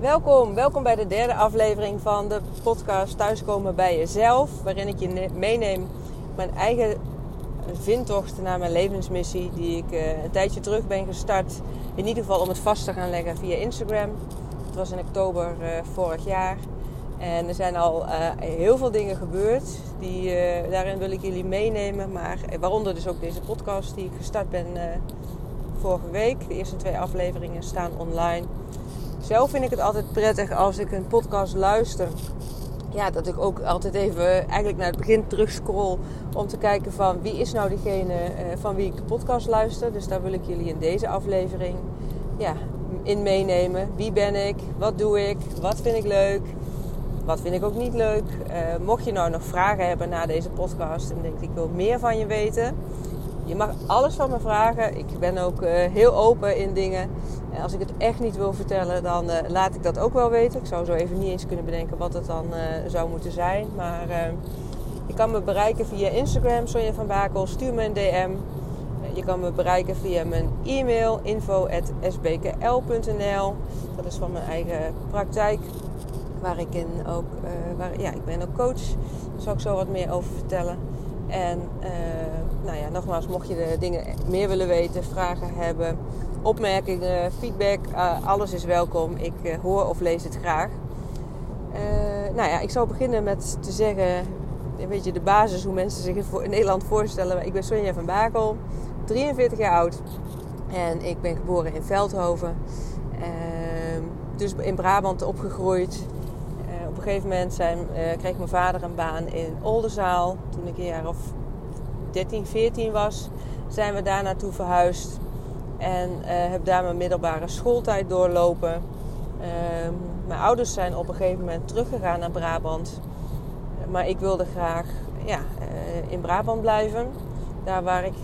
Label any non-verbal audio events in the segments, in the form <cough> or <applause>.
Welkom, welkom bij de derde aflevering van de podcast Thuiskomen bij Jezelf. Waarin ik je meeneem mijn eigen vindtocht naar mijn levensmissie. Die ik uh, een tijdje terug ben gestart. In ieder geval om het vast te gaan leggen via Instagram. Het was in oktober uh, vorig jaar. En er zijn al uh, heel veel dingen gebeurd. Die, daarin wil ik jullie meenemen. Maar waaronder dus ook deze podcast die ik gestart ben vorige week. De eerste twee afleveringen staan online. Zelf vind ik het altijd prettig als ik een podcast luister. Ja, dat ik ook altijd even eigenlijk naar het begin terugscroll om te kijken van wie is nou degene uh, van wie ik de podcast luister. Dus daar wil ik jullie in deze aflevering ja, in meenemen. Wie ben ik? Wat doe ik? Wat vind ik leuk? Wat vind ik ook niet leuk? Uh, mocht je nou nog vragen hebben na deze podcast en denk ik wil meer van je weten, je mag alles van me vragen. Ik ben ook uh, heel open in dingen. En als ik het echt niet wil vertellen, dan uh, laat ik dat ook wel weten. Ik zou zo even niet eens kunnen bedenken wat het dan uh, zou moeten zijn. Maar je kan me bereiken via Instagram, Sonja van Bakel. Stuur me een DM. Je kan me bereiken via mijn e-mail info.sbkl.nl. Dat is van mijn eigen praktijk. Waar ik in ook, waar, ja, ik ben ook coach. Daar zal ik zo wat meer over vertellen. En uh, nou ja, nogmaals, mocht je de dingen meer willen weten, vragen hebben, opmerkingen, feedback, uh, alles is welkom. Ik uh, hoor of lees het graag. nou ja, ik zal beginnen met te zeggen, een beetje de basis hoe mensen zich in Nederland voorstellen. Ik ben Sonja van Bakel, 43 jaar oud en ik ben geboren in Veldhoven. Ehm, dus in Brabant opgegroeid op een gegeven moment zijn, kreeg mijn vader een baan in Oldenzaal. Toen ik een jaar of 13, 14 was, zijn we daar naartoe verhuisd. En uh, heb daar mijn middelbare schooltijd doorlopen. Uh, mijn ouders zijn op een gegeven moment teruggegaan naar Brabant. Maar ik wilde graag ja, uh, in Brabant blijven. Daar waar ik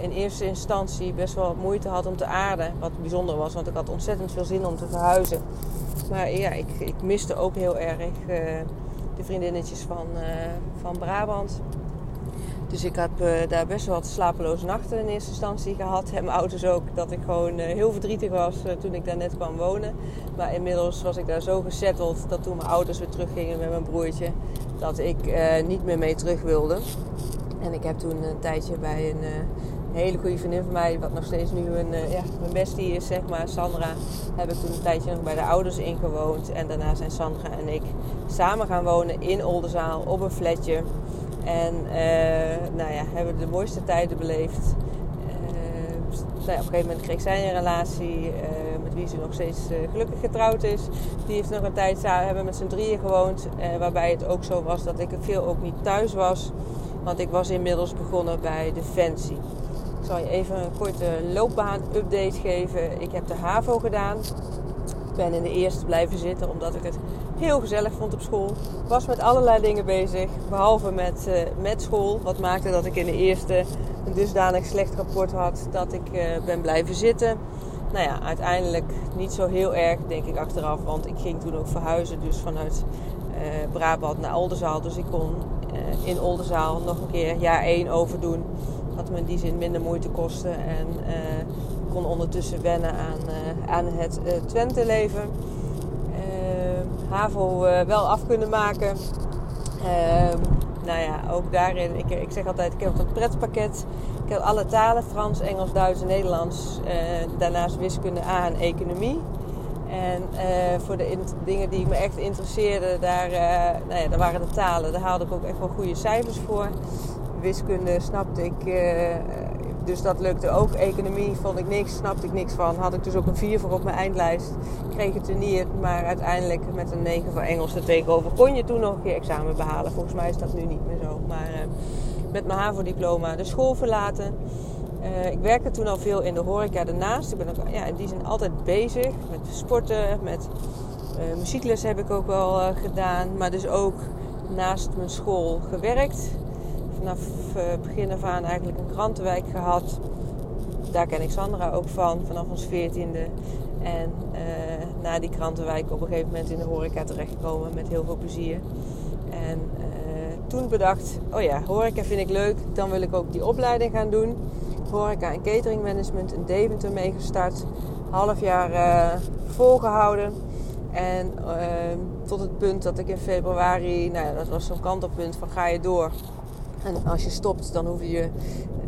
in eerste instantie best wel moeite had om te aarden. Wat bijzonder was, want ik had ontzettend veel zin om te verhuizen. Maar ja, ik, ik miste ook heel erg de vriendinnetjes van, van Brabant. Dus ik heb uh, daar best wel wat slapeloze nachten in eerste instantie gehad. En mijn ouders ook, dat ik gewoon heel verdrietig was toen ik daar net kwam wonen. Maar inmiddels was ik daar zo gezetteld dat toen mijn ouders weer teruggingen met mijn broertje, dat ik niet meer mee terug wilde. En ik heb toen een tijdje bij een hele goede vriendin van mij, wat nog steeds nu een, mijn bestie is, zeg maar, Sandra, heb ik toen een tijdje nog bij de ouders ingewoond. En daarna zijn Sandra en ik samen gaan wonen in Oldenzaal op een flatje. En uh, nou ja, hebben de mooiste tijden beleefd. Uh, nou op een gegeven moment kreeg zij een relatie met wie ze nog steeds gelukkig getrouwd is. Die heeft nog een tijd hebben met z'n drieën gewoond. waarbij het ook zo was dat ik veel ook niet thuis was. Want ik was inmiddels begonnen bij Defensie. Ik zal je even een korte loopbaan-update geven. Ik heb de HAVO gedaan. Ik ben in de eerste blijven zitten omdat ik het heel gezellig vond op school. Was met allerlei dingen bezig, behalve met, uh, met school. Wat maakte dat ik in de eerste een dusdanig slecht rapport had dat ik uh, ben blijven zitten. Nou ja, uiteindelijk niet zo heel erg, denk ik achteraf. Want ik ging toen ook verhuizen, dus vanuit uh, Brabant naar Oldenzaal. Dus ik kon in Oldenzaal nog een keer jaar 1 overdoen. Wat me in die zin minder moeite kostte. En kon ondertussen wennen aan, uh, aan het uh, Twente-leven. HAVO wel af kunnen maken. Ehm, nou ja, ook daarin, ik, ik zeg altijd, ik heb een pretpakket. Ik heb alle talen, Frans, Engels, Duits en Nederlands. daarnaast wiskunde A en economie. En voor de dingen die me echt interesseerden, daar, uh, nou ja, daar waren de talen. Daar haalde ik ook echt wel goede cijfers voor wiskunde snapte ik, dus dat lukte ook. Economie vond ik niks, snapte ik niks van. Had ik dus ook een 4 voor op mijn eindlijst. Kreeg het er niet, maar uiteindelijk met een 9 voor Engels er tegenover kon je toen nog je examen behalen. Volgens mij is dat nu niet meer zo. Maar uh, met mijn HAVO-diploma de school verlaten. Uh, ik werkte toen al veel in de horeca daarnaast. Ik ben ook ja, die zin altijd bezig met sporten, met muziekles heb ik ook wel gedaan. Maar dus ook naast mijn school gewerkt vanaf het eh, begin af aan eigenlijk een krantenwijk gehad. Daar ken ik Sandra ook van, vanaf ons veertiende. En uh, na die krantenwijk op een gegeven moment in de horeca terechtgekomen met heel veel plezier. En uh, toen bedacht, oh ja, horeca vind ik leuk, dan wil ik ook die opleiding gaan doen. Horeca en catering management in Deventer meegestart. Half jaar volgehouden. En tot het punt dat ik in februari, nou ja, dat was zo'n kantelpunt van ga je door. En als je stopt, dan hoef je,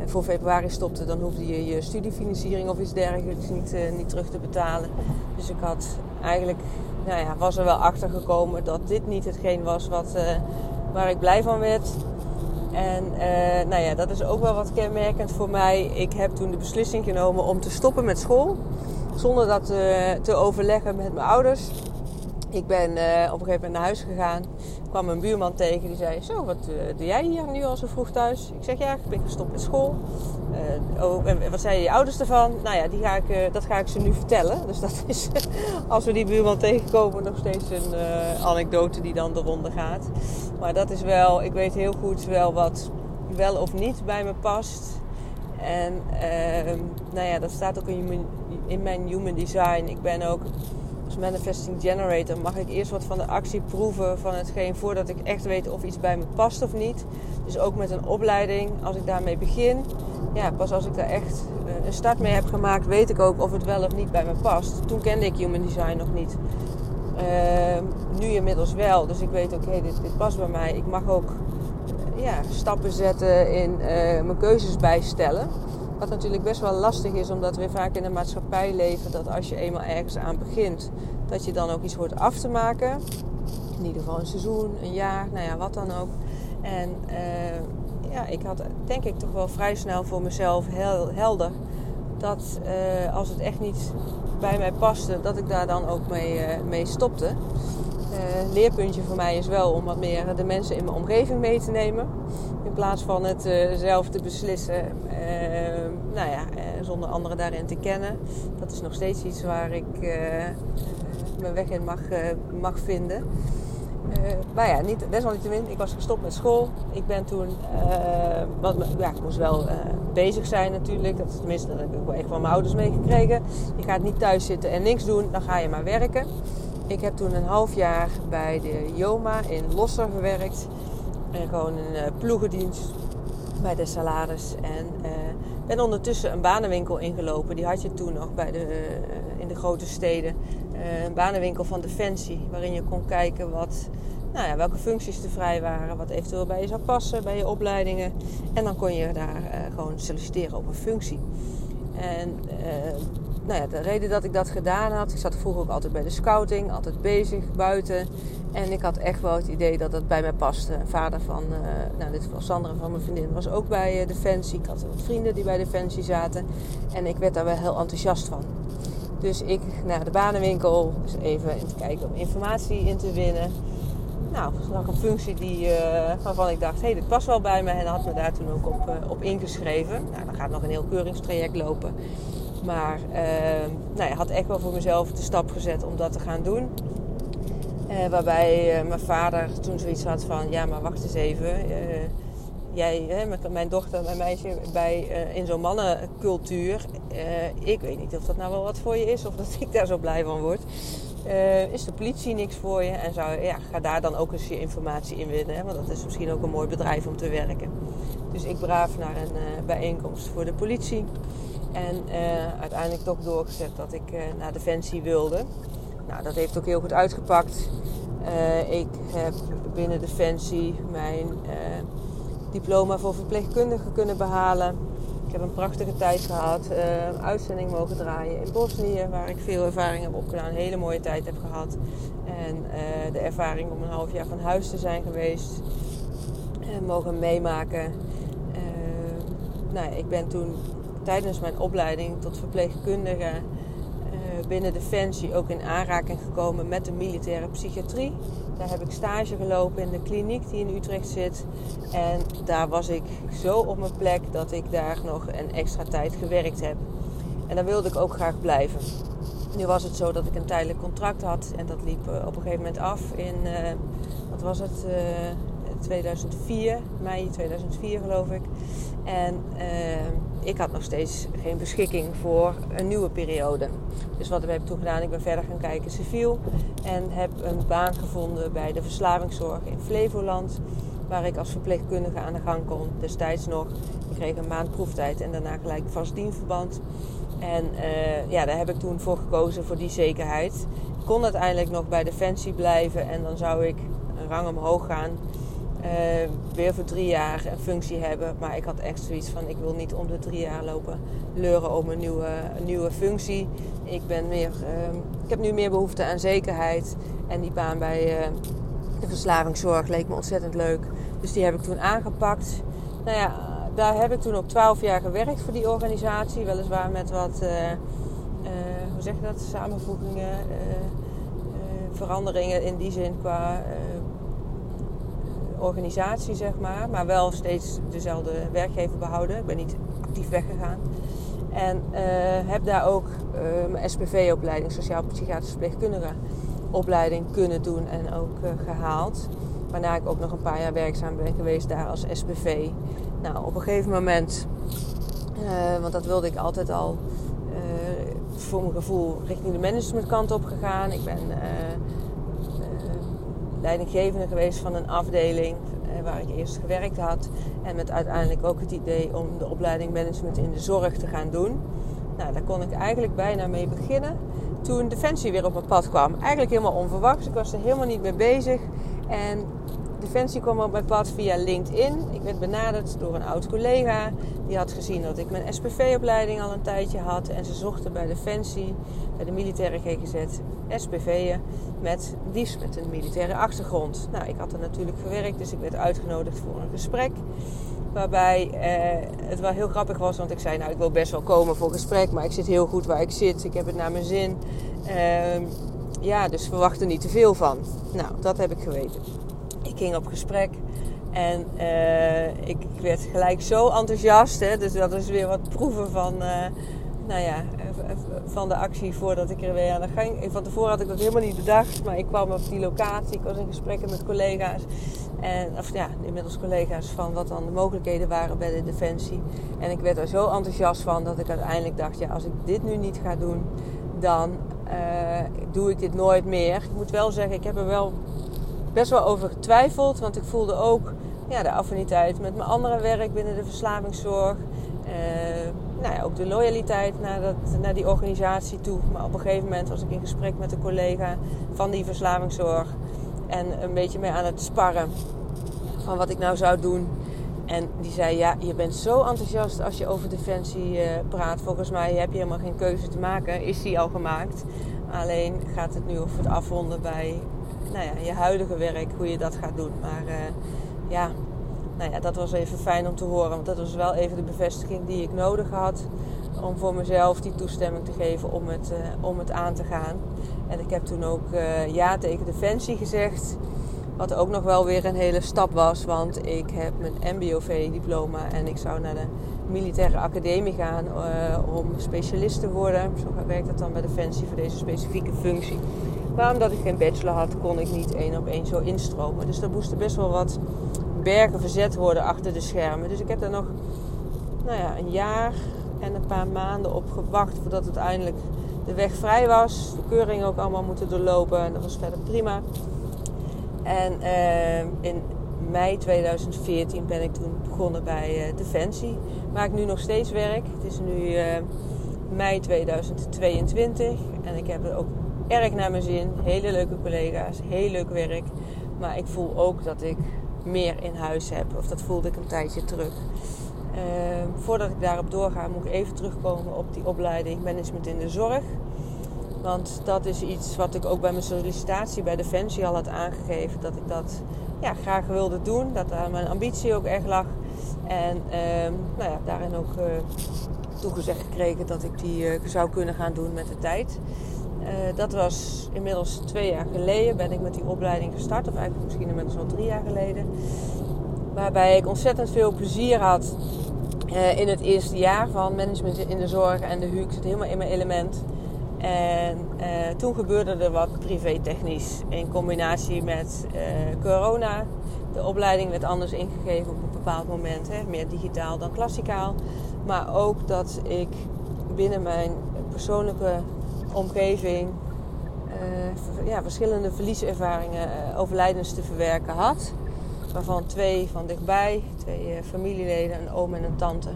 voor februari stopte, dan hoefde je je studiefinanciering of iets dergelijks niet, niet terug te betalen. Dus ik had eigenlijk, nou ja, was er wel achter gekomen dat dit niet hetgeen was wat, waar ik blij van werd. En nou ja, dat is ook wel wat kenmerkend voor mij. Ik heb toen de beslissing genomen om te stoppen met school. Zonder dat te overleggen met mijn ouders. Ik ben uh, op een gegeven moment naar huis gegaan. kwam een buurman tegen die zei: Zo, wat doe jij hier nu al zo vroeg thuis? Ik zeg: Ja, ik ben gestopt met school. Uh, oh, en wat zeiden je ouders ervan? Nou ja, die ga ik, dat ga ik ze nu vertellen. Dus dat is, <laughs> als we die buurman tegenkomen, nog steeds een anekdote die dan de ronde gaat. Maar dat is wel, ik weet heel goed wel wat wel of niet bij me past. En ehm, nou ja, dat staat ook in, in mijn human design. Ik ben ook manifesting generator mag ik eerst wat van de actie proeven van hetgeen voordat ik echt weet of iets bij me past of niet. Dus ook met een opleiding, als ik daarmee begin, ja, pas als ik daar echt eh, een start mee heb gemaakt, weet ik ook of het wel of niet bij me past. Toen kende ik Human Design nog niet. Uh, nu inmiddels wel. Dus ik weet ook, hé, dit, dit past bij mij. Ik mag ook ja, stappen zetten in uh, mijn keuzes bijstellen. Wat natuurlijk best wel lastig is, omdat we vaak in een maatschappij leven dat als je eenmaal ergens aan begint, dat je dan ook iets hoort af te maken. In ieder geval een seizoen, een jaar, nou ja, wat dan ook. En uh, ja, ik had denk ik toch wel vrij snel voor mezelf heel helder dat uh, als het echt niet bij mij paste, dat ik daar dan ook mee, uh, mee stopte. Leerpuntje voor mij is wel om wat meer de mensen in mijn omgeving mee te nemen. In plaats van het zelf te beslissen. Nou ja, zonder anderen daarin te kennen. Dat is nog steeds iets waar ik mijn weg in mag, mag vinden. Uh, maar ja, niet, desalniettemin, ik was gestopt met school. Ik ben toen, wat, ja, ik moest wel bezig zijn natuurlijk. Dat, tenminste, dat heb ik wel echt van mijn ouders meegekregen. Je gaat niet thuis zitten en niks doen, dan ga je maar werken. Ik heb toen een half jaar bij de Joma in Losser gewerkt. En gewoon een ploegendienst bij de salades. En ben ondertussen een banenwinkel ingelopen. Die had je toen nog bij de, in de grote steden. Eh, een banenwinkel van Defensie, waarin je kon kijken wat, nou ja, welke functies er vrij waren, wat eventueel bij je zou passen, bij je opleidingen. En dan kon je daar uh, gewoon solliciteren op een functie. En nou ja, de reden dat ik dat gedaan had, ik zat vroeger ook altijd bij de scouting, altijd bezig, buiten. En ik had echt wel het idee dat het bij mij paste. Vader van, uh, nou dit was Sandra van mijn vriendin, was ook bij Defensie. Ik had wat vrienden die bij Defensie zaten. En ik werd daar wel heel enthousiast van. Dus ik naar de banenwinkel, dus even in te kijken om informatie in te winnen. Nou, zag een functie die, uh, waarvan ik dacht, hé, hey, dit past wel bij me. En had me daar toen ook op, op ingeschreven. Nou, dan gaat nog een heel keuringstraject lopen. Maar nou, ja, had echt wel voor mezelf de stap gezet om dat te gaan doen. Waarbij mijn vader toen zoiets had van, ja, maar wacht eens even jij, hè, met mijn dochter, mijn meisje, bij, in zo'n mannencultuur. Ik weet niet of dat nou wel wat voor je is of dat <laughs> ik daar zo blij van word. Is de politie niks voor je? En zou, ja, ga daar dan ook eens je informatie in winnen. Hè, want dat is misschien ook een mooi bedrijf om te werken. Dus ik braaf naar een bijeenkomst voor de politie. En uiteindelijk toch doorgezet dat ik naar Defensie wilde. Nou, dat heeft ook heel goed uitgepakt. ik heb binnen Defensie mijn diploma voor verpleegkundige kunnen behalen. Ik heb een prachtige tijd gehad. Uh, uitzending mogen draaien in Bosnië, waar ik veel ervaring heb opgedaan. Een hele mooie tijd heb gehad. En de ervaring om een half jaar van huis te zijn geweest. En mogen meemaken. Nou, ik ben toen tijdens mijn opleiding tot verpleegkundige binnen Defensie ook in aanraking gekomen met de militaire psychiatrie. Daar heb ik stage gelopen in de kliniek die in Utrecht zit. En daar was ik zo op mijn plek dat ik daar nog een extra tijd gewerkt heb. En daar wilde ik ook graag blijven. Nu was het zo dat ik een tijdelijk contract had en dat liep eh, op een gegeven moment af in, uh, wat was het, uh, 2004, mei 2004 geloof ik. En uh, ik had nog steeds geen beschikking voor een nieuwe periode. Dus wat heb ik toen gedaan? Ik ben verder gaan kijken civiel. En heb een baan gevonden bij de verslavingszorg in Flevoland. Waar ik als verpleegkundige aan de gang kon. Destijds nog. Ik kreeg een maand proeftijd en daarna gelijk vast dienstverband. En uh, ja, daar heb ik toen voor gekozen, voor die zekerheid. kon uiteindelijk nog bij Defensie blijven en dan zou ik een rang omhoog gaan. Uh, weer voor drie jaar een functie hebben. Maar ik had echt zoiets van: ik wil niet om de drie jaar lopen leuren om een nieuwe, een nieuwe functie. Ik, ben meer, uh, ik heb nu meer behoefte aan zekerheid. En die baan bij uh, de verslavingszorg leek me ontzettend leuk. Dus die heb ik toen aangepakt. Nou ja, daar heb ik toen ook twaalf jaar gewerkt voor die organisatie. Weliswaar met wat, hoe zeg je dat, samenvoegingen, veranderingen in die zin qua organisatie, zeg maar. Maar wel steeds dezelfde werkgever behouden. Ik ben niet actief weggegaan. En uh, heb daar ook uh, mijn SPV-opleiding, Sociaal-Psychiatrische Verpleegkundige opleiding kunnen doen en ook uh, gehaald. Waarna ik ook nog een paar jaar werkzaam ben geweest daar als SPV. Nou, op een gegeven moment, want dat wilde ik altijd al, voor mijn gevoel richting de managementkant op gegaan. Ik ben leidinggevende geweest van een afdeling eh, waar ik eerst gewerkt had. En met uiteindelijk ook het idee om de opleiding management in de zorg te gaan doen. Nou, daar kon ik eigenlijk bijna mee beginnen. Toen Defensie weer op mijn pad kwam. Eigenlijk helemaal onverwachts. Ik was er helemaal niet mee bezig. En Defensie kwam op mijn pad via LinkedIn. Ik werd benaderd door een oud collega. Die had gezien dat ik mijn SPV-opleiding al een tijdje had. En ze zochten bij Defensie, bij de militaire GGZ, SPV'en met liefst met een militaire achtergrond. Nou, ik had er natuurlijk gewerkt, dus ik werd uitgenodigd voor een gesprek. Waarbij eh, het wel heel grappig was, want ik zei: Nou, ik wil best wel komen voor gesprek, maar ik zit heel goed waar ik zit. Ik heb het naar mijn zin. Uh, ja, dus verwacht er niet te veel van. Nou, dat heb ik geweten. Ik ging op gesprek en uh, ik, werd gelijk zo enthousiast. Hè, dus dat is weer wat proeven van, uh, nou ja, van de actie voordat ik er weer aan de gang. Van tevoren had ik dat helemaal niet bedacht, maar ik kwam op die locatie. Ik was in gesprekken met collega's. En, of ja, inmiddels collega's van wat dan de mogelijkheden waren bij de Defensie. En ik werd er zo enthousiast van dat ik uiteindelijk dacht: ja, als ik dit nu niet ga doen, dan doe ik dit nooit meer. Ik moet wel zeggen, ik heb er wel best wel over getwijfeld. Want ik voelde ook ja, de affiniteit met mijn andere werk binnen de verslavingszorg. Uh, nou ja, ook de loyaliteit naar, dat, naar die organisatie toe. Maar op een gegeven moment was ik in gesprek met een collega van die verslavingszorg. En een beetje mee aan het sparren van wat ik nou zou doen. En die zei, ja, je bent zo enthousiast als je over defensie uh, praat. Volgens mij heb je helemaal geen keuze te maken. Is die al gemaakt? Alleen gaat het nu over het afronden bij nou ja, je huidige werk, hoe je dat gaat doen. Maar uh, ja, nou ja, dat was even fijn om te horen. Want dat was wel even de bevestiging die ik nodig had. Om voor mezelf die toestemming te geven om het, uh, om het aan te gaan. En ik heb toen ook uh, ja tegen Defensie gezegd. Wat ook nog wel weer een hele stap was. Want ik heb mijn MBOV-diploma en ik zou naar de militaire academie gaan om specialist te worden. Zo werkt dat dan bij Defensie voor deze specifieke functie. Maar omdat ik geen bachelor had, kon ik niet één op één zo instromen. Dus er moesten best wel wat bergen verzet worden achter de schermen. Dus ik heb daar nog nou ja, een jaar en een paar maanden op gewacht voordat uiteindelijk de weg vrij was. De keuring ook allemaal moeten doorlopen en dat was verder prima. En uh, in mei 2014 ben ik toen begonnen bij uh, Defensie, waar ik nu nog steeds werk. Het is nu uh, mei 2022 en ik heb er ook erg naar mijn zin. Hele leuke collega's, heel leuk werk. Maar ik voel ook dat ik meer in huis heb. Of dat voelde ik een tijdje terug. Uh, voordat ik daarop doorga, moet ik even terugkomen op die opleiding management in de zorg. Want dat is iets wat ik ook bij mijn sollicitatie bij Defensie al had aangegeven. Dat ik dat ja, graag wilde doen. Dat daar mijn ambitie ook echt lag. En uh, nou ja, daarin ook uh, toegezegd gekregen dat ik die uh, zou kunnen gaan doen met de tijd. Uh, dat was inmiddels twee jaar geleden ben ik met die opleiding gestart. Of eigenlijk misschien inmiddels al drie jaar geleden. Waarbij ik ontzettend veel plezier had uh, in het eerste jaar van management in de zorg en de HUK. zit helemaal in mijn element. En uh, toen gebeurde er wat privé-technisch in combinatie met corona. De opleiding werd anders ingegeven op een bepaald moment. Hè? Meer digitaal dan klassikaal. Maar ook dat ik binnen mijn persoonlijke omgeving uh, ja, verschillende verlieservaringen, uh, overlijdens te verwerken had. Waarvan twee van dichtbij, twee uh, familieleden, een oom en een tante.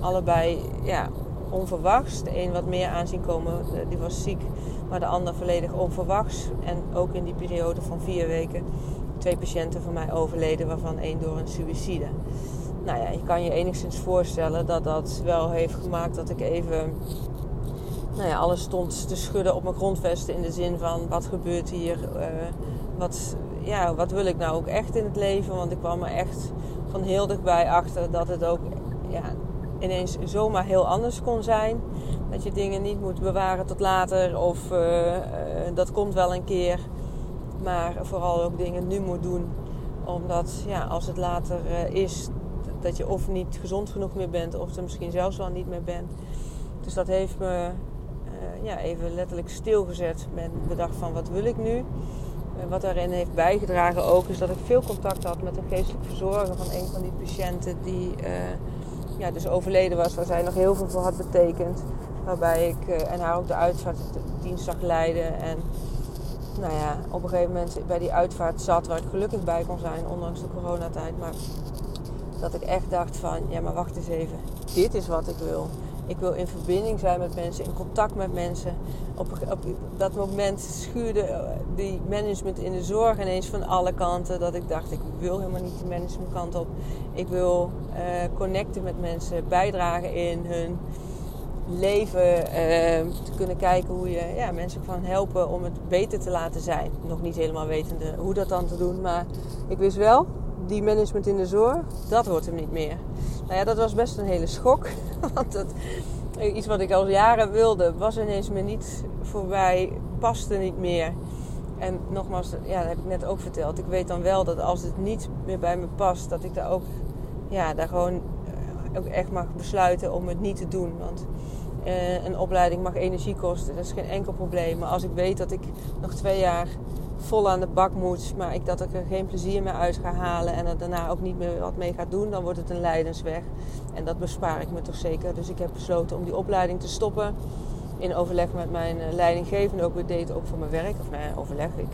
allebei ja, onverwachts. De een wat meer aanzien komen, die was ziek, maar de ander volledig onverwachts. En ook in die periode van vier weken twee patiënten van mij overleden, waarvan één door een suïcide. Nou ja, je kan je enigszins voorstellen dat dat wel heeft gemaakt dat ik even nou ja, alles stond te schudden op mijn grondvesten in de zin van wat gebeurt hier, uh, wat, ja, wat wil ik nou ook echt in het leven? Want ik kwam er echt van heel dichtbij achter dat het ook ja, ineens zomaar heel anders kon zijn. Dat je dingen niet moet bewaren tot later of uh, dat komt wel een keer. Maar vooral ook dingen nu moet doen. Omdat ja, als het later is, dat je of niet gezond genoeg meer bent of er misschien zelfs wel niet meer bent. Dus dat heeft me ja, even letterlijk stilgezet. Ben bedacht van wat wil ik nu? wat daarin heeft bijgedragen ook is dat ik veel contact had met een geestelijk verzorger van een van die patiënten die uh, ja, dus overleden was, waar zij nog heel veel voor had betekend. Waarbij ik en haar ook de uitvaartdienst zag leiden. En nou ja, op een gegeven moment bij die uitvaart zat waar ik gelukkig bij kon zijn, ondanks de coronatijd. Maar dat ik echt dacht van, ja maar wacht eens even, dit is wat ik wil. Ik wil in verbinding zijn met mensen, in contact met mensen. Op, op dat moment schuurde eh, die management in de zorg ineens van alle kanten. Dat ik dacht, ik wil helemaal niet die managementkant op. Ik wil uh, connecten met mensen, bijdragen in hun leven. Uh, te kunnen kijken hoe je ja, mensen kan helpen om het beter te laten zijn. Nog niet helemaal wetende hoe dat dan te doen. Maar ik wist wel, die management in de zorg, dat wordt hem niet meer. Nou ja, dat was best een hele schok. <laughs> Want dat, iets wat ik al jaren wilde, was ineens me niet voorbij, paste niet meer. En nogmaals, ja, dat heb ik net ook verteld. Ik weet dan wel dat als het niet meer bij me past, dat ik daar ook, ja, daar gewoon eh, ook echt mag besluiten om het niet te doen. Want eh, een opleiding mag energie kosten, dat is geen enkel probleem. Maar als ik weet dat ik nog twee jaar vol aan de bak moet, maar ik dat ik er geen plezier meer uit ga halen en er daarna ook niet meer wat mee ga doen, dan wordt het een leidensweg. En dat bespaar ik me toch zeker. Dus ik heb besloten om die opleiding te stoppen. In overleg met mijn eh, leidinggevende, ook deed ook voor mijn werk. Of nee, overleg ik.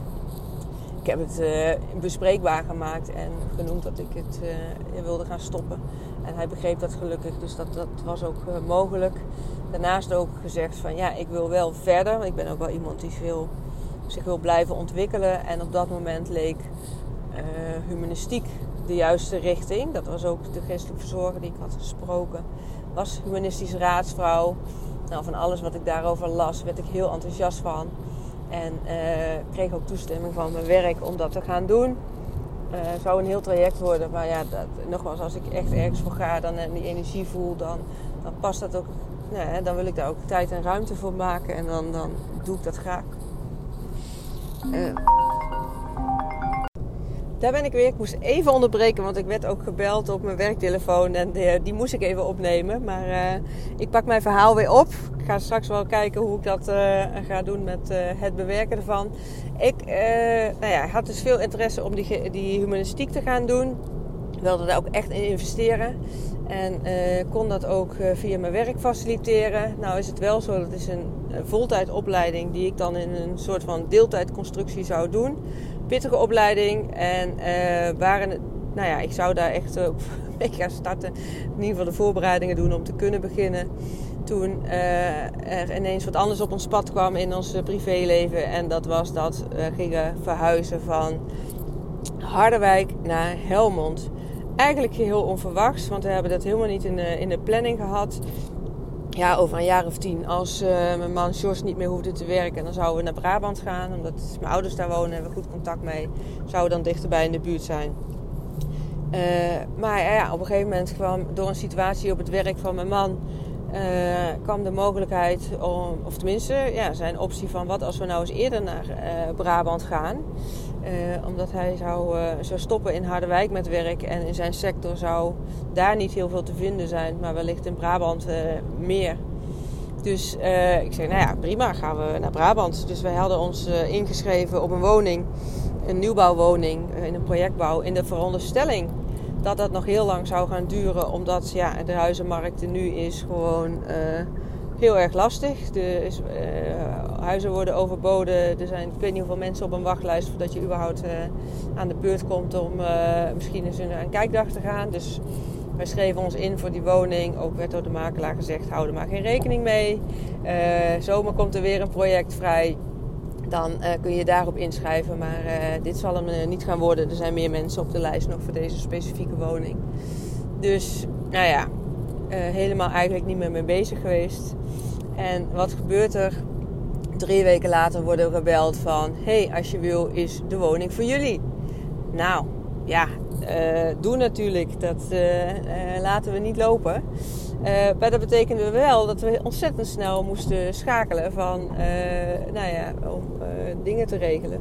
Ik heb het uh, bespreekbaar gemaakt en genoemd dat ik het uh, wilde gaan stoppen. En hij begreep dat gelukkig, dus dat, dat was ook mogelijk. Daarnaast ook gezegd van ja, ik wil wel verder. Want ik ben ook wel iemand die veel zich wil blijven ontwikkelen. En op dat moment leek uh, humanistiek de juiste richting. Dat was ook de geestelijke verzorger die ik had gesproken. Was humanistische raadsvrouw. Nou, van alles wat ik daarover las, werd ik heel enthousiast van. En uh, kreeg ook toestemming van mijn werk om dat te gaan doen. Uh, zou een heel traject worden. Maar ja, dat, nogmaals, als ik echt ergens voor ga dan, en die energie voel, dan, dan past dat ook. Nou, dan wil ik daar ook tijd en ruimte voor maken. En dan, dan doe ik dat graag. Uh. Daar ben ik weer. Ik moest even onderbreken, want ik werd ook gebeld op mijn werktelefoon en die, die moest ik even opnemen. Maar uh, ik pak mijn verhaal weer op. Ik ga straks wel kijken hoe ik dat ga doen met het bewerken ervan. Ik nou ja, had dus veel interesse om die, die humanistiek te gaan doen. Wilde daar ook echt in investeren. En uh, kon dat ook uh, via mijn werk faciliteren. Nou is het wel zo, dat is een voltijdopleiding die ik dan in een soort van deeltijdconstructie zou doen. Pittige opleiding. En uh, waren, nou ja, ik zou daar echt ook <laughs> mee gaan starten. In ieder geval de voorbereidingen doen om te kunnen beginnen. Toen er ineens wat anders op ons pad kwam in ons privéleven. En dat was dat we gingen verhuizen van Harderwijk naar Helmond eigenlijk heel onverwachts, want we hebben dat helemaal niet in de, in de planning gehad. Ja, over een jaar of tien, als uh, mijn man George niet meer hoefde te werken, dan zouden we naar Brabant gaan. Omdat mijn ouders daar wonen, hebben we goed contact mee. Zouden we dan dichterbij in de buurt zijn. Uh, maar ja, op een gegeven moment kwam door een situatie op het werk van mijn man... Uh, kwam de mogelijkheid, om, of tenminste ja, zijn optie van wat als we nou eens eerder naar Brabant gaan. Uh, omdat hij zou, zou stoppen in Harderwijk met werk. En in zijn sector zou daar niet heel veel te vinden zijn. Maar wellicht in Brabant meer. Dus ik zei, nou ja, prima, gaan we naar Brabant. Dus wij hadden ons ingeschreven op een woning. Een nieuwbouwwoning in een projectbouw. In de veronderstelling dat dat nog heel lang zou gaan duren. Omdat ja, de huizenmarkt er nu is gewoon heel erg lastig. Is, uh, huizen worden overboden. Er zijn ik weet niet hoeveel mensen op een wachtlijst voordat je überhaupt uh, aan de beurt komt om misschien eens een, een kijkdag te gaan. Dus Wij schreven ons in voor die woning. Ook werd door de makelaar gezegd: hou er maar geen rekening mee. Zomer komt er weer een project vrij. Dan uh, kun je daarop inschrijven. Maar uh, dit zal hem niet gaan worden. Er zijn meer mensen op de lijst nog voor deze specifieke woning. Dus, nou ja, helemaal eigenlijk niet meer mee bezig geweest. En wat gebeurt er? Drie weken later worden we gebeld van... hey, als je wil, is de woning voor jullie. Nou, ja, doe natuurlijk. Dat laten we niet lopen. Maar dat betekende wel dat we ontzettend snel moesten schakelen van, nou ja, om dingen te regelen.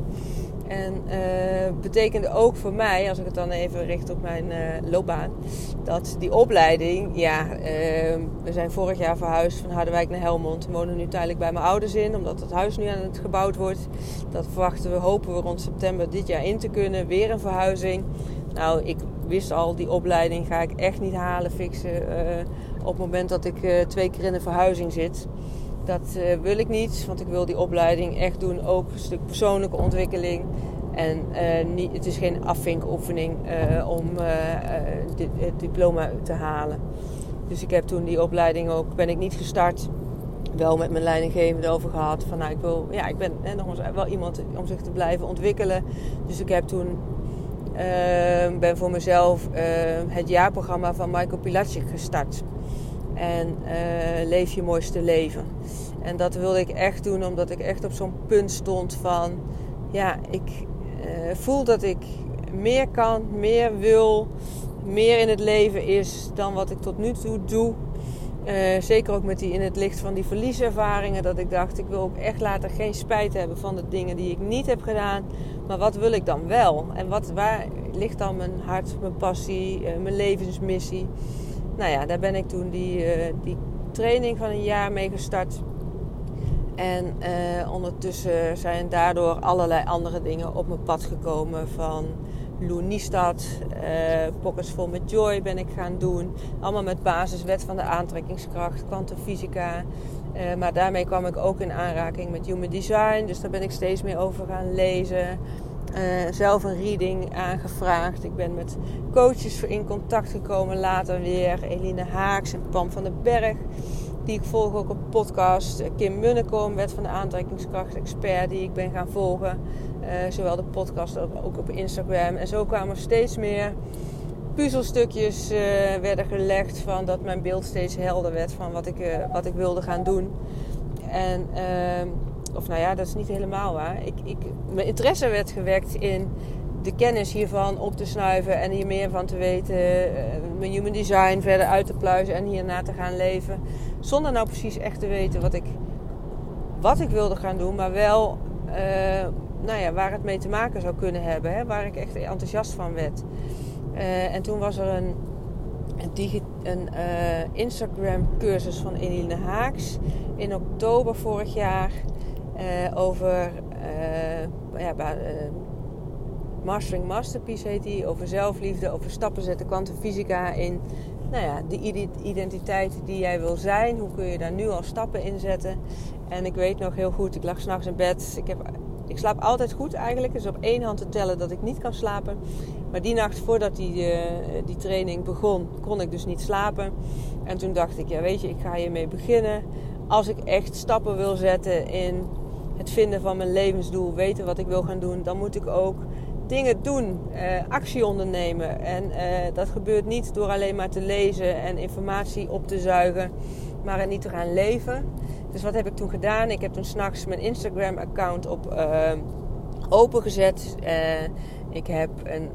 En uh, betekende ook voor mij, als ik het dan even richt op mijn uh, loopbaan, dat die opleiding, ja, uh, we zijn vorig jaar verhuisd van Harderwijk naar Helmond. We wonen nu tijdelijk bij mijn ouders in, omdat het huis nu aan het gebouwd wordt. Dat verwachten we, hopen we rond september dit jaar in te kunnen. Weer een verhuizing. Nou, ik wist al, die opleiding ga ik echt niet halen, fixen eh, op het moment dat ik twee keer in een verhuizing zit. Dat uh, wil ik niet, want ik wil die opleiding echt doen. Ook een stuk persoonlijke ontwikkeling. En uh, niet, het is geen afvinkoefening om het diploma te halen. Dus ik heb toen die opleiding ook, ben ik niet gestart. Wel met mijn leidinggevende over gehad. Van nou, ik wil, ja, ik ben hè, nogmaals wel iemand om zich te blijven ontwikkelen. Dus ik heb toen, ben voor mezelf het jaarprogramma van Michael Pilatschik gestart en uh, leef je mooiste leven. En dat wilde ik echt doen omdat ik echt op zo'n punt stond van, ja, ik uh, voel dat ik meer kan, meer wil, meer in het leven is dan wat ik tot nu toe doe. Uh, zeker ook met die in het licht van die verlieservaringen. Dat ik dacht, ik wil ook echt later geen spijt hebben van de dingen die ik niet heb gedaan. Maar wat wil ik dan wel? En wat, waar ligt dan mijn hart, mijn passie, uh, mijn levensmissie? nou ja, daar ben ik toen die, uh, die training van een jaar mee gestart. En ondertussen zijn daardoor allerlei andere dingen op mijn pad gekomen. Van Loenistad, eh, Pockets Full met Joy ben ik gaan doen. Allemaal met basiswet van de aantrekkingskracht, kwantumfysica. Uh, maar daarmee kwam ik ook in aanraking met human design. Dus daar ben ik steeds meer over gaan lezen. Uh, zelf een reading aangevraagd. Ik ben met coaches in contact gekomen later weer. Eline Haaks en Pam van den Berg. Die ik volg ook op podcast. Kim Munnekom, Wet van de Aantrekkingskracht expert, die ik ben gaan volgen. Uh, zowel de podcast ook op Instagram. En zo kwamen steeds meer puzzelstukjes uh, werden gelegd van dat mijn beeld steeds helder werd van wat ik, wat ik wilde gaan doen. En ehm, of nou ja, dat is niet helemaal waar. Ik, ik, mijn interesse werd gewekt in de kennis hiervan op te snuiven en hier meer van te weten. Uh, mijn human design verder uit te pluizen en hierna te gaan leven. Zonder nou precies echt te weten wat ik, wat ik wilde gaan doen, maar wel uh, nou ja, waar het mee te maken zou kunnen hebben. Hè, waar ik echt enthousiast van werd. Uh, en toen was er een, een, een Instagram cursus van Eline Haaks in oktober vorig jaar. Over ja, Mastering Masterpiece heet die. Over zelfliefde, over stappen zetten, kwantumfysica in nou ja, de identiteit die jij wil zijn. Hoe kun je daar nu al stappen in zetten? En ik weet nog heel goed, ik lag s'nachts in bed. Ik, heb, ik slaap altijd goed eigenlijk. Is op één hand te tellen dat ik niet kan slapen. Maar die nacht voordat die, die training begon, kon ik dus niet slapen. En toen dacht ik, ja weet je, ik ga hiermee beginnen. Als ik echt stappen wil zetten in het vinden van mijn levensdoel, weten wat ik wil gaan doen, dan moet ik ook dingen doen, eh, actie ondernemen. En eh, dat gebeurt niet door alleen maar te lezen en informatie op te zuigen, maar het niet te gaan leven. Dus wat heb ik toen gedaan? Ik heb toen s'nachts mijn Instagram-account op uh, opengezet. ik heb een,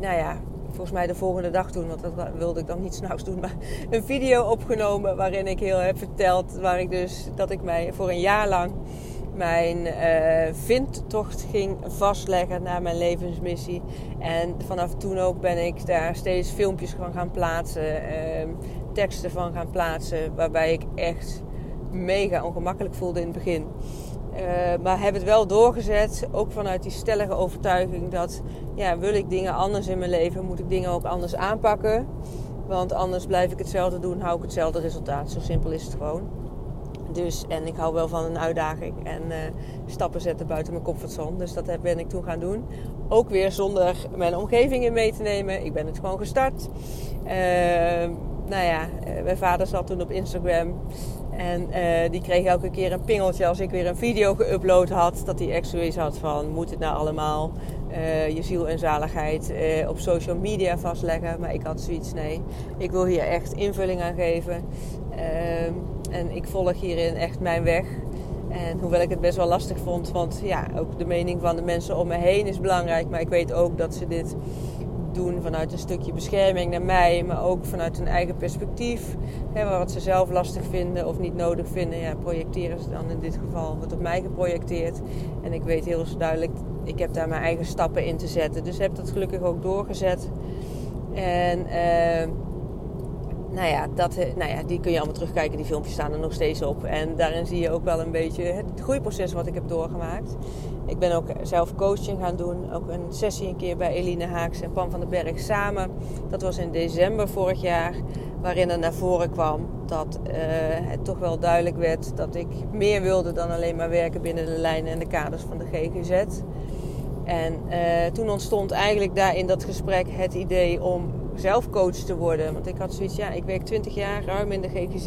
nou ja, volgens mij de volgende dag doen, want dat wilde ik dan niet <laughs> s'nachts doen, maar een video opgenomen waarin ik heel heb verteld waar ik dus dat ik mij voor een jaar lang mijn uh, vindtocht ging vastleggen naar mijn levensmissie. En vanaf toen ook ben ik daar steeds filmpjes van gaan plaatsen, uh, teksten van gaan plaatsen, waarbij ik echt mega ongemakkelijk voelde in het begin. Uh, maar heb het wel doorgezet, ook vanuit die stellige overtuiging dat ja, wil ik dingen anders in mijn leven, moet ik dingen ook anders aanpakken. Want anders blijf ik hetzelfde doen, hou ik hetzelfde resultaat. Zo simpel is het gewoon. Dus, en ik hou wel van een uitdaging en uh, stappen zetten buiten mijn comfortzone. Dus dat ben ik toen gaan doen. Ook weer zonder mijn omgeving in mee te nemen. Ik ben het gewoon gestart. Uh, nou ja, uh, mijn vader zat toen op Instagram. En die kreeg elke keer een pingeltje als ik weer een video geüpload had. Dat hij echt zoiets had van, moet het nou allemaal je ziel en zaligheid op social media vastleggen? Maar ik had zoiets, nee, ik wil hier echt invulling aan geven. Ehm, en ik volg hierin echt mijn weg. En hoewel ik het best wel lastig vond, want ja, ook de mening van de mensen om me heen is belangrijk. Maar ik weet ook dat ze dit doen vanuit een stukje bescherming naar mij, maar ook vanuit hun eigen perspectief. Hè, wat ze zelf lastig vinden of niet nodig vinden, ja, projecteren ze dan in dit geval. Wordt op mij geprojecteerd. En ik weet heel duidelijk, ik heb daar mijn eigen stappen in te zetten. Dus heb dat gelukkig ook doorgezet. En... Uh, nou ja, dat, eh, nou ja, die kun je allemaal terugkijken. Die filmpjes staan er nog steeds op. En daarin zie je ook wel een beetje het groeiproces wat ik heb doorgemaakt. Ik ben ook zelf coaching gaan doen. Ook een sessie een keer bij Eline Haaks en Pam van den Berg samen. Dat was in december vorig jaar. Waarin er naar voren kwam dat uh, het toch wel duidelijk werd dat ik meer wilde dan alleen maar werken binnen de lijnen en de kaders van de GGZ. En uh, toen ontstond eigenlijk daar in dat gesprek het idee om zelf coach te worden. Want ik had zoiets, ja, ik werk 20 jaar ruim in de GGZ.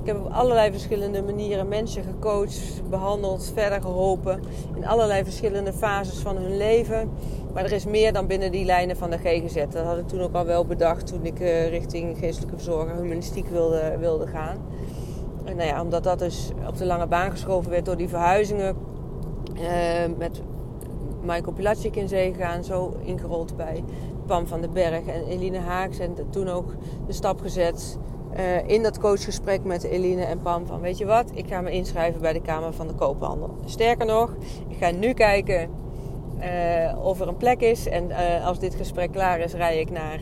Ik heb op allerlei verschillende manieren mensen gecoacht, behandeld, verder geholpen. In allerlei verschillende fases van hun leven. Maar er is meer dan binnen die lijnen van de GGZ. Dat had ik toen ook al wel bedacht toen ik uh, richting geestelijke verzorger, humanistiek wilde, wilde gaan. En nou ja, omdat dat dus op de lange baan geschoven werd door die verhuizingen. Uh, met Michael Pilatschik in zee gegaan, zo ingerold bij Pam van den Berg en Eline Haaks. En toen ook de stap gezet uh, in dat coachgesprek met Eline en Pam. Van weet je wat, ik ga me inschrijven bij de Kamer van de Koophandel. Sterker nog, ik ga nu kijken uh, of er een plek is. En uh, als dit gesprek klaar is, rij ik naar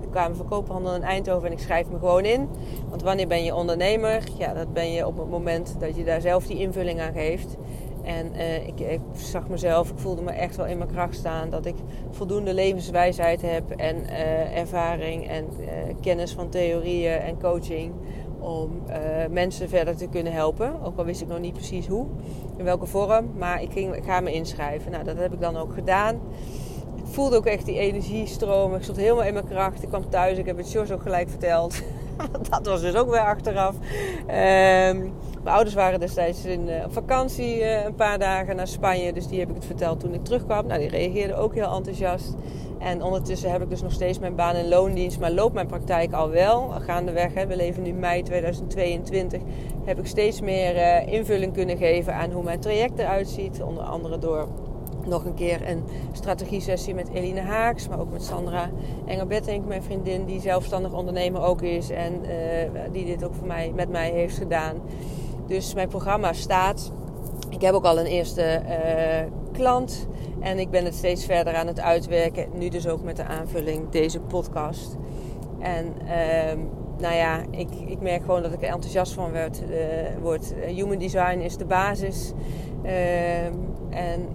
de Kamer van Koophandel in Eindhoven en ik schrijf me gewoon in. Want wanneer ben je ondernemer? Ja, dat ben je op het moment dat je daar zelf die invulling aan geeft. En uh, ik, zag mezelf, ik voelde me echt wel in mijn kracht staan. Dat ik voldoende levenswijsheid heb en uh, ervaring en uh, kennis van theorieën en coaching. Om mensen verder te kunnen helpen. Ook al wist ik nog niet precies hoe, in welke vorm. Maar ik, ging, ik ga me inschrijven. Nou, dat heb ik dan ook gedaan. Ik voelde ook echt die energie stromen. Ik stond helemaal in mijn kracht. Ik kwam thuis, ik heb het Jos ook gelijk verteld. <laughs> dat was dus ook weer achteraf. Um, mijn ouders waren destijds in, uh, op vakantie uh, een paar dagen naar Spanje. Dus die heb ik het verteld toen ik terugkwam. Nou, die reageerden ook heel enthousiast. En ondertussen heb ik dus nog steeds mijn baan en loondienst. Maar loopt mijn praktijk al wel. Gaandeweg, hè, we leven nu mei 2022. Heb ik steeds meer uh, invulling kunnen geven aan hoe mijn traject eruit ziet. Onder andere door nog een keer een strategie-sessie met Eline Haaks, maar ook met Sandra Engelbettink, mijn vriendin, die zelfstandig ondernemer ook is en die dit ook voor mij, met mij heeft gedaan. Dus mijn programma staat. Ik heb ook al een eerste uh, klant en ik ben het steeds verder aan het uitwerken. Nu dus ook met de aanvulling deze podcast. En uh, nou ja, ik, ik merk gewoon dat ik er enthousiast van werd, uh, word. Human design is de basis. Ehm, en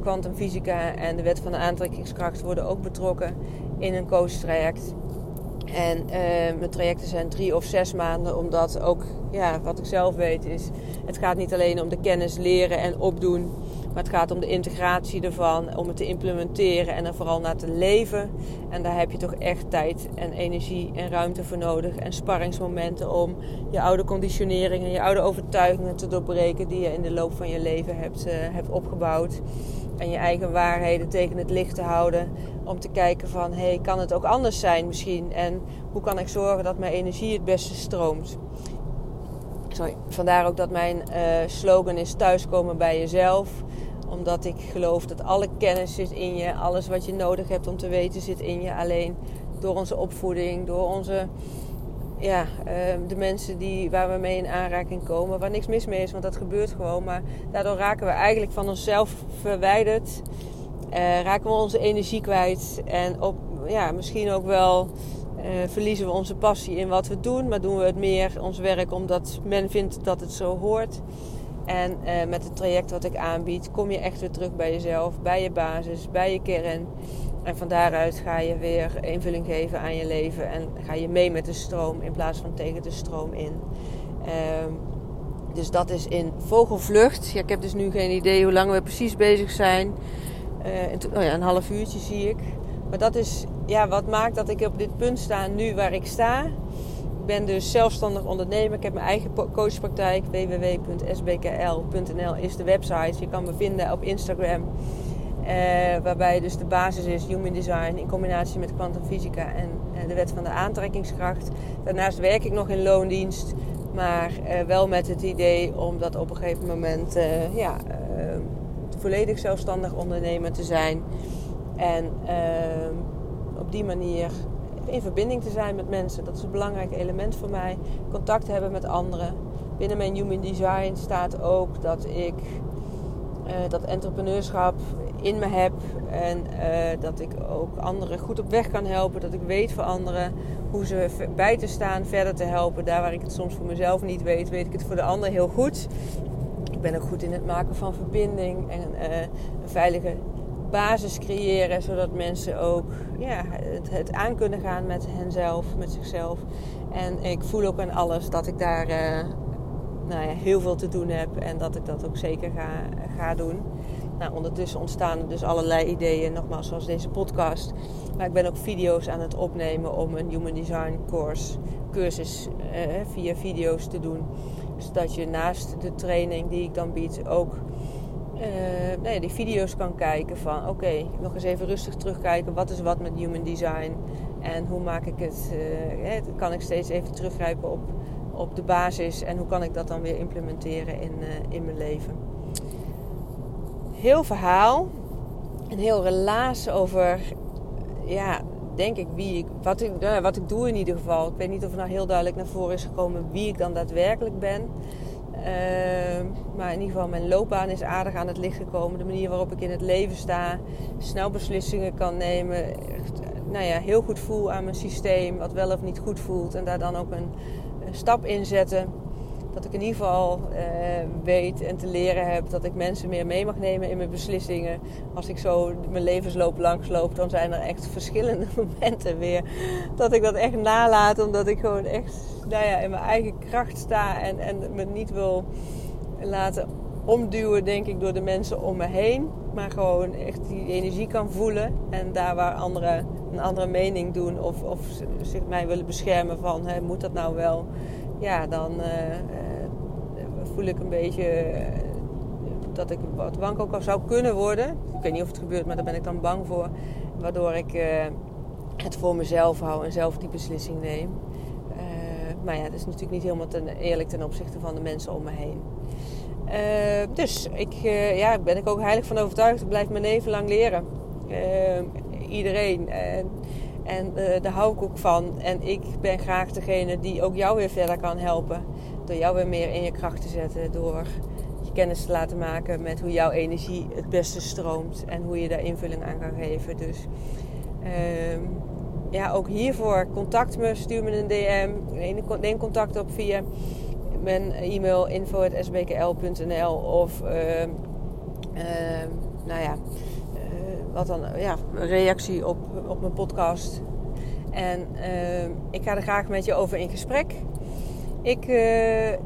kwantumfysica en de wet van de aantrekkingskracht worden ook betrokken in een coach traject. En uh, mijn trajecten zijn drie of zes maanden, omdat ook, ja, wat ik zelf weet is, het gaat niet alleen om de kennis leren en opdoen, maar het gaat om de integratie ervan, om het te implementeren en er vooral naar te leven. En daar heb je toch echt tijd en energie en ruimte voor nodig en sparringsmomenten om je oude conditioneringen, je oude overtuigingen te doorbreken die je in de loop van je leven hebt, uh, hebt opgebouwd. En je eigen waarheden tegen het licht te houden om te kijken van, hey, kan het ook anders zijn misschien? En hoe kan ik zorgen dat mijn energie het beste stroomt? Vandaar ook dat mijn uh, slogan is thuiskomen bij jezelf. Omdat ik geloof dat alle kennis zit in je. Alles wat je nodig hebt om te weten zit in je. Alleen door onze opvoeding, door onze... Ja, uh, de mensen die, waar we mee in aanraking komen. Waar niks mis mee is, want dat gebeurt gewoon. Maar daardoor raken we eigenlijk van onszelf verwijderd. Uh, raken we onze energie kwijt. En op, ja, misschien ook wel verliezen we onze passie in wat we doen. Maar doen we het meer ons werk omdat men vindt dat het zo hoort. En uh, met het traject wat ik aanbied, kom je echt weer terug bij jezelf, bij je basis, bij je kern. En van daaruit ga je weer invulling geven aan je leven. En ga je mee met de stroom in plaats van tegen de stroom in. Ehm, dus dat is in vogelvlucht. Ja, ik heb dus nu geen idee hoe lang we precies bezig zijn. Uh, oh ja, een half uurtje zie ik. Maar dat is ja, wat maakt dat ik op dit punt sta nu waar ik sta. Ik ben dus zelfstandig ondernemer. Ik heb mijn eigen coachpraktijk. www.sbkl.nl is de website. Je kan me vinden op Instagram. Uh, waarbij dus de basis is human design in combinatie met kwantumfysica en uh, de wet van de aantrekkingskracht. Daarnaast werk ik nog in loondienst, maar uh, wel met het idee om dat op een gegeven moment ja, volledig zelfstandig ondernemer te zijn. En ehm, die manier in verbinding te zijn met mensen. Dat is een belangrijk element voor mij. Contact hebben met anderen. Binnen mijn Human Design staat ook dat ik uh, dat entrepreneurschap in me heb. En uh, dat ik ook anderen goed op weg kan helpen. Dat ik weet voor anderen hoe ze bij te staan, verder te helpen. Daar waar ik het soms voor mezelf niet weet, weet ik het voor de ander heel goed. Ik ben ook goed in het maken van verbinding en uh, een veilige basis creëren, zodat mensen ook ja, het, het, aan kunnen gaan met henzelf, met zichzelf. En ik voel ook aan alles dat ik daar uh, nou ja, heel veel te doen heb en dat ik dat ook zeker ga, ga doen. Nou, ondertussen ontstaan er dus allerlei ideeën, nogmaals zoals deze podcast. Maar ik ben ook video's aan het opnemen om een Human Design course, cursus uh, via video's te doen. Zodat je naast de training die ik dan bied ook uh, nou ja, die video's kan kijken van oké, nog eens even rustig terugkijken. Wat is wat met human design? En hoe maak ik het? Uh, kan ik steeds even teruggrijpen op, op de basis en hoe kan ik dat dan weer implementeren in, uh, in mijn leven? Heel verhaal, een heel relaas over, ja, denk ik, wie ik, wat, ik, nou, wat ik doe in ieder geval. Ik weet niet of er nou heel duidelijk naar voren is gekomen wie ik dan daadwerkelijk ben. Ehm, maar in ieder geval, mijn loopbaan is aardig aan het licht gekomen. De manier waarop ik in het leven sta, snel beslissingen kan nemen. nou ja, heel goed voel aan mijn systeem, wat wel of niet goed voelt. En daar dan ook een, een stap in zetten dat ik in ieder geval uh, weet en te leren heb dat ik mensen meer mee mag nemen in mijn beslissingen. Als ik zo mijn levensloop langsloop, dan zijn er echt verschillende <laughs> momenten weer dat ik dat echt nalaat. Omdat ik gewoon echt nou ja, in mijn eigen kracht sta en, en me niet wil laten omduwen, denk ik, door de mensen om me heen. Maar gewoon echt die energie kan voelen. En daar waar anderen een andere mening doen of, of zich mij willen beschermen van, hè, moet dat nou wel? Ja, dan uh, voel ik een beetje uh, dat ik wat wankel zou kunnen worden. Ik weet niet of het gebeurt, maar daar ben ik dan bang voor. Waardoor ik het voor mezelf hou en zelf die beslissing neem. maar ja, dat is natuurlijk niet helemaal ten, eerlijk ten opzichte van de mensen om me heen. dus ik ja, ben ik ook heilig van overtuigd. Ik blijf mijn leven lang leren. iedereen. En uh, daar hou ik ook van. En ik ben graag degene die ook jou weer verder kan helpen. Door jou weer meer in je kracht te zetten. Door je kennis te laten maken met hoe jouw energie het beste stroomt. En hoe je daar invulling aan kan geven. Dus uh, ja, ook hiervoor contact me. Stuur me een DM. Neem contact op via mijn e-mail info.sbkl.nl of uh, nou ja wat dan, ja, een reactie op, op mijn podcast. En uh, ik ga er graag met je over in gesprek. Ik, uh,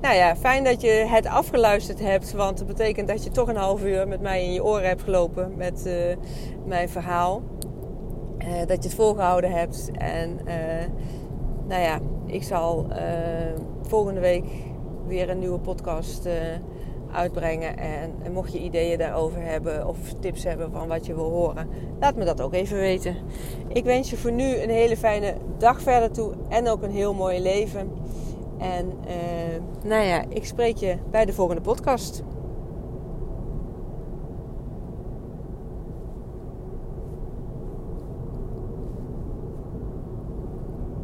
nou ja, fijn dat je het afgeluisterd hebt, want het betekent dat je toch een half uur met mij in je oren hebt gelopen met uh, mijn verhaal. dat je het volgehouden hebt. En nou ja, ik zal volgende week weer een nieuwe podcast uitbrengen. En, mocht je ideeën daarover hebben of tips hebben van wat je wil horen, laat me dat ook even weten. Ik wens je voor nu een hele fijne dag verder toe en ook een heel mooi leven. En uh, nou ja, ik spreek je bij de volgende podcast.